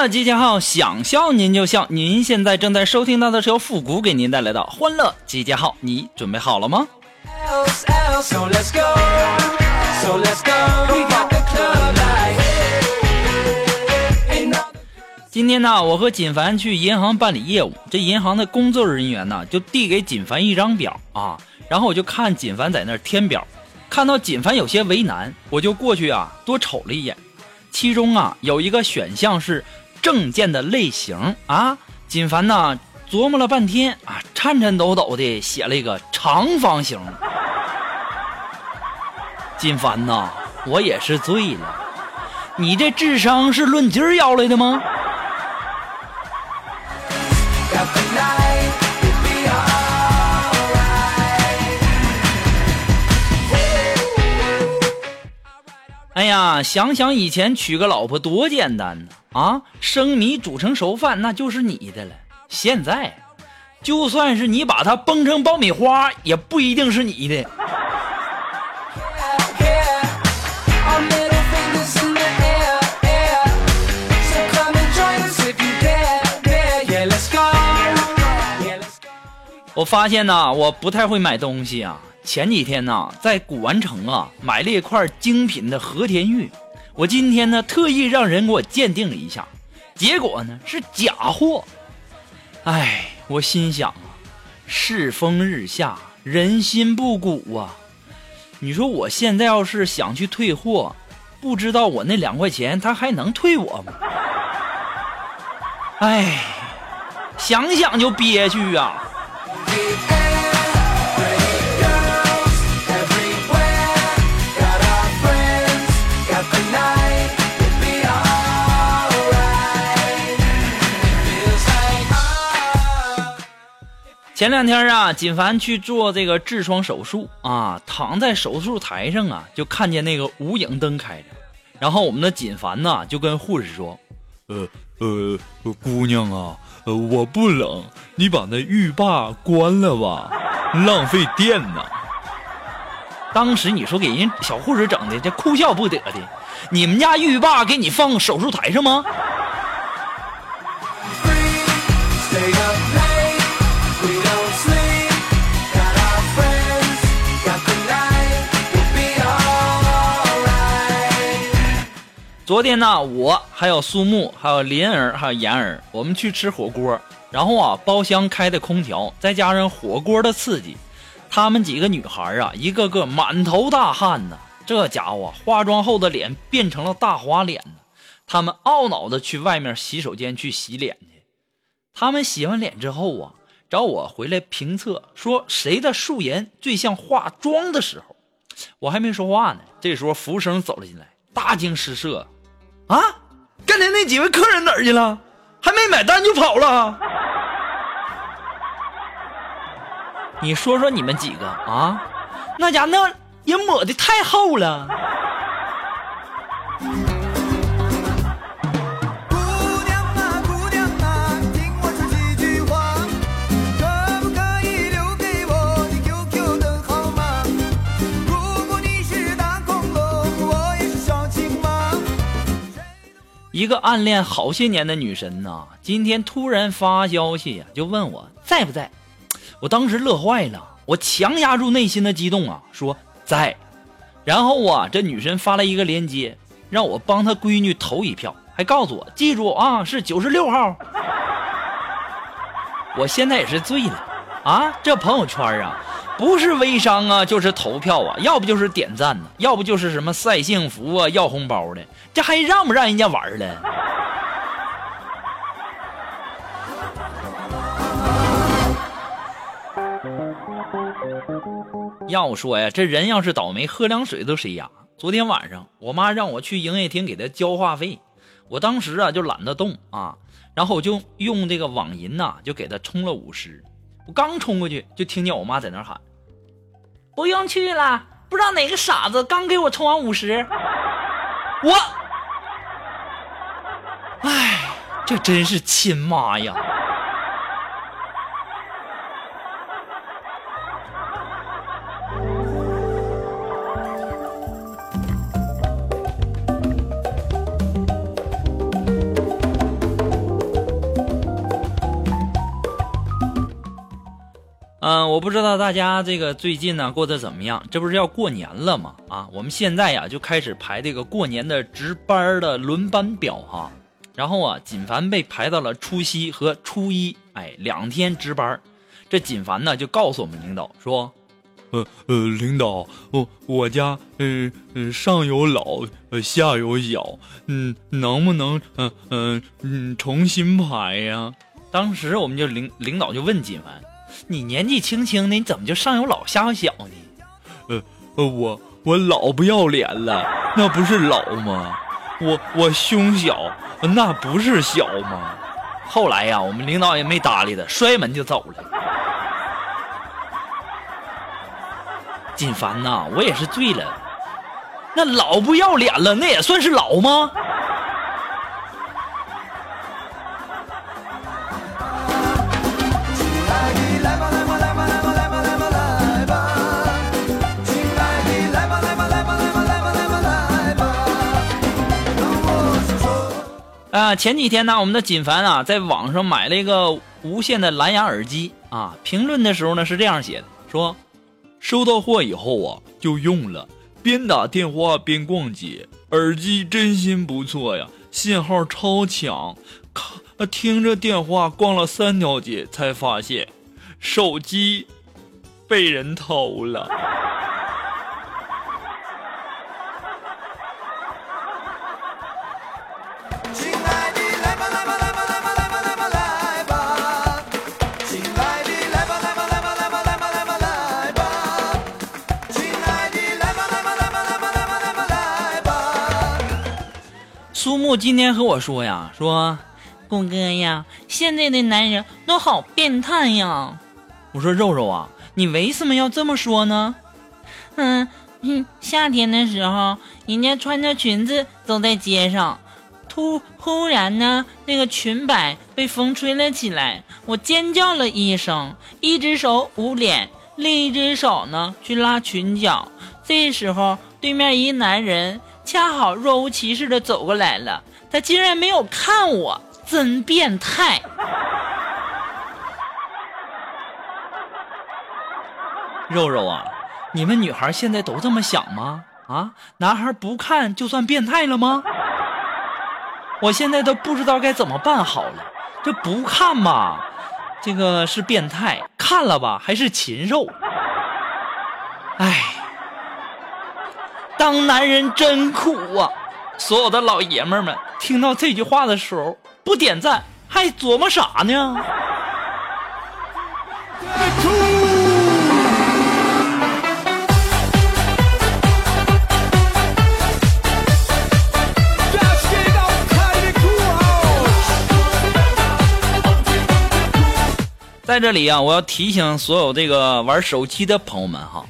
欢乐集结号，想笑您就笑。您现在正在收听到的是由复古给您带来的欢乐集结号，你准备好了吗？今天呢，我和锦凡去银行办理业务，这银行的工作人员呢就递给锦凡一张表。啊，然后我就看锦凡在那儿填表，看到锦凡有些为难，我就过去啊多瞅了一眼，其中啊有一个选项是证件的类型啊，锦凡呐琢磨了半天啊，颤颤抖抖的写了一个长方形。锦凡呐，我也是醉了，你这智商是论斤儿要来的吗？哎呀，想想以前娶个老婆多简单呢！啊，生米煮成熟饭，那就是你的了。现在，就算是你把它崩成爆米花，也不一定是你的。我发现呐，我不太会买东西啊。前几天呢，在古玩城啊买了一块精品的和田玉，我今天呢特意让人给我鉴定了一下，结果呢是假货。哎，我心想啊，世风日下，人心不古啊。你说我现在要是想去退货，不知道我那两块钱他还能退我吗？哎，想想就憋屈啊。前两天啊，锦凡去做这个痔疮手术啊，躺在手术台上啊，就看见那个无影灯开着，然后我们的锦凡呢就跟护士说：“呃呃，姑娘啊，呃我不冷，你把那浴霸关了吧，浪费电呢。”当时你说给人小护士整的这哭笑不得的，你们家浴霸给你放手术台上吗？昨天呢，我还有苏木，还有林儿，还有妍儿，我们去吃火锅。然后啊，包厢开的空调，再加上火锅的刺激，他们几个女孩啊，一个个满头大汗呢。这家伙化妆后的脸变成了大花脸呢。他们懊恼的去外面洗手间去洗脸去。他们洗完脸之后啊，找我回来评测，说谁的素颜最像化妆的时候。我还没说话呢，这时候服务生走了进来，大惊失色。啊！刚才那几位客人哪儿去了？还没买单就跑了？你说说你们几个啊？那家那也抹的太厚了。一个暗恋好些年的女神呐，今天突然发消息呀，就问我在不在。我当时乐坏了，我强压住内心的激动啊，说在。然后啊，这女神发了一个链接，让我帮她闺女投一票，还告诉我记住啊，是九十六号。我现在也是醉了啊，这朋友圈啊。不是微商啊，就是投票啊，要不就是点赞呢，要不就是什么晒幸福啊、要红包的，这还让不让人家玩了？要我说呀，这人要是倒霉，喝凉水都塞牙。昨天晚上，我妈让我去营业厅给她交话费，我当时啊就懒得动啊，然后我就用这个网银呐，就给她充了五十。我刚冲过去，就听见我妈在那喊：“不用去了，不知道哪个傻子刚给我充完五十。”我，哎，这真是亲妈呀！嗯，我不知道大家这个最近呢过得怎么样？这不是要过年了吗？啊，我们现在呀就开始排这个过年的值班的轮班表哈。然后啊，锦凡被排到了除夕和初一，哎，两天值班。这锦凡呢就告诉我们领导说：“呃呃，领导，我我家嗯嗯上有老，下有小，嗯，能不能嗯嗯嗯重新排呀？”当时我们就领领导就问锦凡。你年纪轻轻的，你怎么就上有老下有小呢？呃呃，我我老不要脸了，那不是老吗？我我胸小，那不是小吗？后来呀，我们领导也没搭理他，摔门就走了。锦凡呐，我也是醉了，那老不要脸了，那也算是老吗？啊，前几天呢，我们的锦凡啊，在网上买了一个无线的蓝牙耳机啊。评论的时候呢，是这样写的：说收到货以后啊，就用了，边打电话边逛街，耳机真心不错呀，信号超强。咔，听着电话逛了三条街，才发现手机被人偷了。木今天和我说呀，说，谷哥呀，现在的男人都好变态呀。我说肉肉啊，你为什么要这么说呢？嗯嗯，夏天的时候，人家穿着裙子走在街上，突忽然呢，那个裙摆被风吹了起来，我尖叫了一声，一只手捂脸，另一只手呢去拉裙角。这时候，对面一男人。恰好若无其事的走过来了，他竟然没有看我，真变态！肉肉啊，你们女孩现在都这么想吗？啊，男孩不看就算变态了吗？我现在都不知道该怎么办好了。这不看吧，这个是变态；看了吧，还是禽兽。哎。当男人真苦啊！所有的老爷们们听到这句话的时候，不点赞还琢磨啥呢？在这里啊，我要提醒所有这个玩手机的朋友们哈，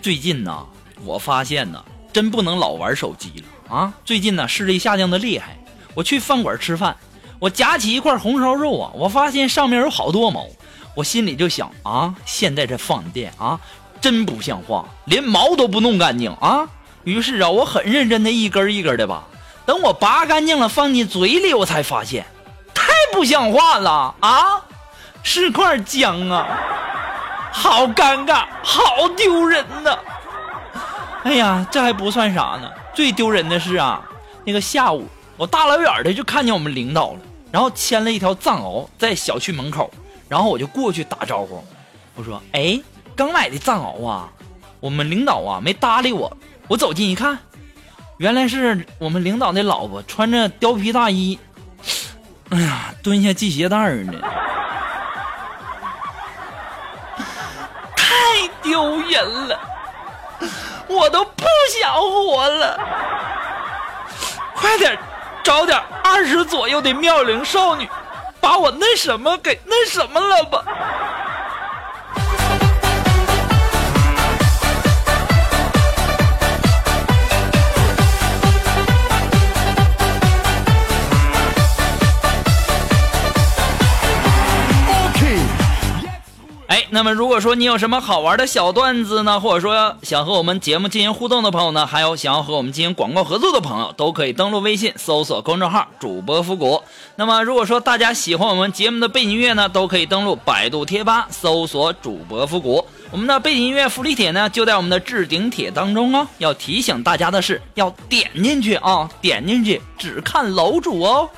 最近呢。我发现呢，真不能老玩手机了啊！最近呢，视力下降的厉害。我去饭馆吃饭，我夹起一块红烧肉啊，我发现上面有好多毛，我心里就想啊，现在这饭店啊，真不像话，连毛都不弄干净啊！于是啊，我很认真的一根一根的拔，等我拔干净了放进嘴里，我才发现，太不像话了啊！是块姜啊，好尴尬，好丢人呐！哎呀，这还不算啥呢，最丢人的是啊，那个下午我大老远的就看见我们领导了，然后牵了一条藏獒在小区门口，然后我就过去打招呼，我说：“哎，刚买的藏獒啊。”我们领导啊没搭理我，我走近一看，原来是我们领导的老婆穿着貂皮大衣，哎呀，蹲下系鞋带呢，太丢人了。我都不想活了，快点找点二十左右的妙龄少女，把我那什么给那什么了吧？那么如果说你有什么好玩的小段子呢，或者说想和我们节目进行互动的朋友呢，还有想要和我们进行广告合作的朋友，都可以登录微信搜索公众号“主播复古”。那么如果说大家喜欢我们节目的背景音乐呢，都可以登录百度贴吧搜索“主播复古”。我们的背景音乐福利帖呢，就在我们的置顶帖当中哦。要提醒大家的是，要点进去啊，点进去只看楼主哦。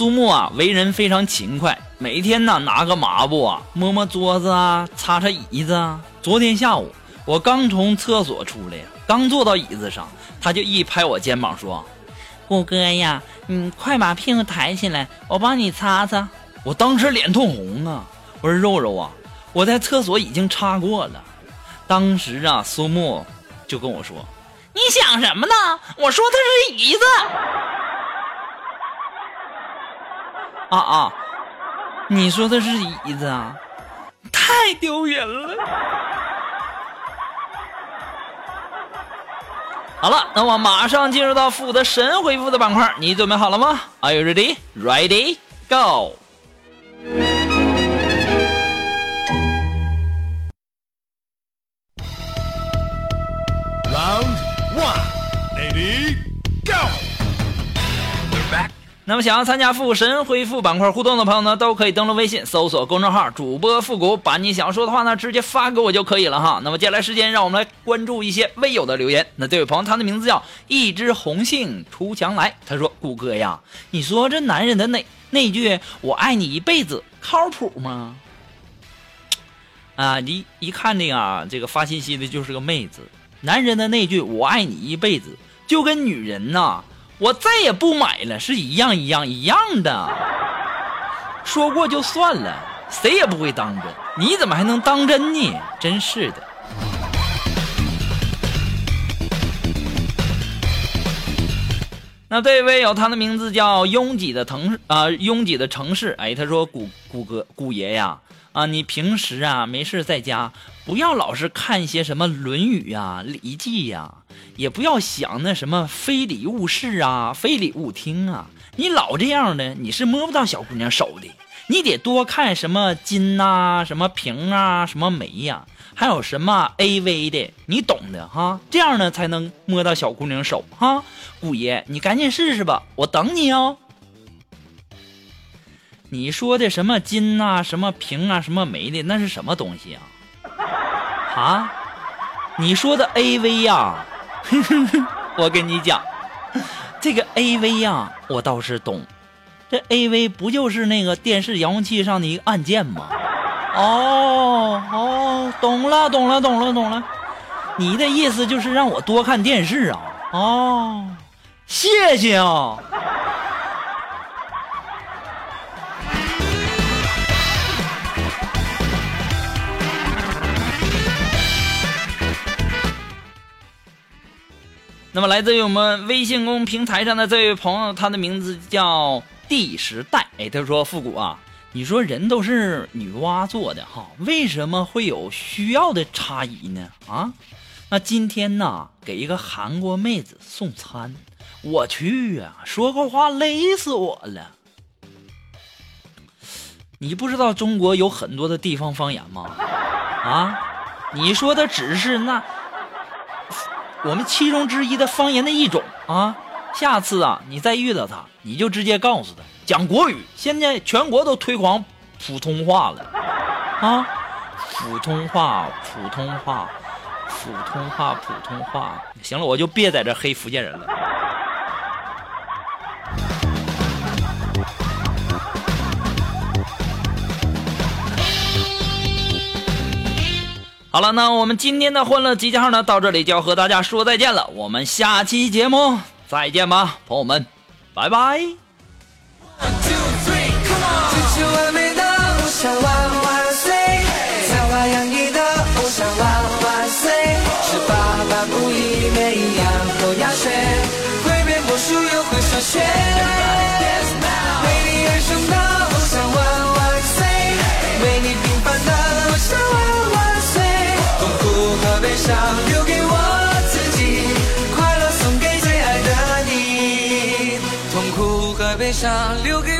苏木啊，为人非常勤快，每天呢拿个抹布啊摸摸桌子啊，擦擦椅子啊。昨天下午我刚从厕所出来，刚坐到椅子上，他就一拍我肩膀说：“虎哥呀，你快把屁股抬起来，我帮你擦擦。”我当时脸通红啊，我说：“肉肉啊，我在厕所已经擦过了。”当时啊，苏木就跟我说：“你想什么呢？我说他是椅子。”啊啊！你说的是椅子啊？太丢人了！好了，那我马上进入到负责神回复的板块，你准备好了吗？Are you ready? Ready? Go! Round one, ready, go! 那么想要参加复神恢复板块互动的朋友呢，都可以登录微信搜索公众号“主播复古”，把你想说的话呢直接发给我就可以了哈。那么接下来时间，让我们来关注一些微友的留言。那这位朋友他的名字叫一枝红杏出墙来，他说：“谷哥呀，你说这男人的那那句‘我爱你一辈子’靠谱吗？”啊，一一看这个这个发信息的就是个妹子。男人的那句“我爱你一辈子”，就跟女人呐。我再也不买了，是一样一样一样的。说过就算了，谁也不会当真。你怎么还能当真呢？真是的。那这位有他的名字叫拥挤的城市啊，拥挤的城市。哎，他说：“谷谷哥，谷爷呀，啊，你平时啊没事在家，不要老是看一些什么《论语》呀、《礼记》呀。”也不要想那什么非礼勿视啊，非礼勿听啊！你老这样的，你是摸不到小姑娘手的。你得多看什么金呐，什么瓶啊，什么梅呀，还有什么 A V 的，你懂的哈。这样呢，才能摸到小姑娘手哈。姑爷，你赶紧试试吧，我等你哦。你说的什么金呐，什么瓶啊，什么梅的，那是什么东西啊？啊？你说的 A V 呀？我跟你讲，这个 A V 呀，我倒是懂。这 A V 不就是那个电视遥控器上的一个按键吗？哦哦，懂了懂了懂了懂了。你的意思就是让我多看电视啊？哦，谢谢啊。那么，来自于我们微信公平台上的这位朋友，他的名字叫第十代。哎，他说：“复古啊，你说人都是女娲做的哈，为什么会有需要的差异呢？啊，那今天呢，给一个韩国妹子送餐，我去呀，说个话勒死我了。你不知道中国有很多的地方方言吗？啊，你说的只是那。”我们其中之一的方言的一种啊，下次啊，你再遇到他，你就直接告诉他讲国语。现在全国都推广普通话了啊，普通话，普通话，普通话，普通话。行了，我就别在这黑福建人了。好了，那我们今天的欢乐集结号呢，到这里就要和大家说再见了。我们下期节目再见吧，朋友们，拜拜。学。留给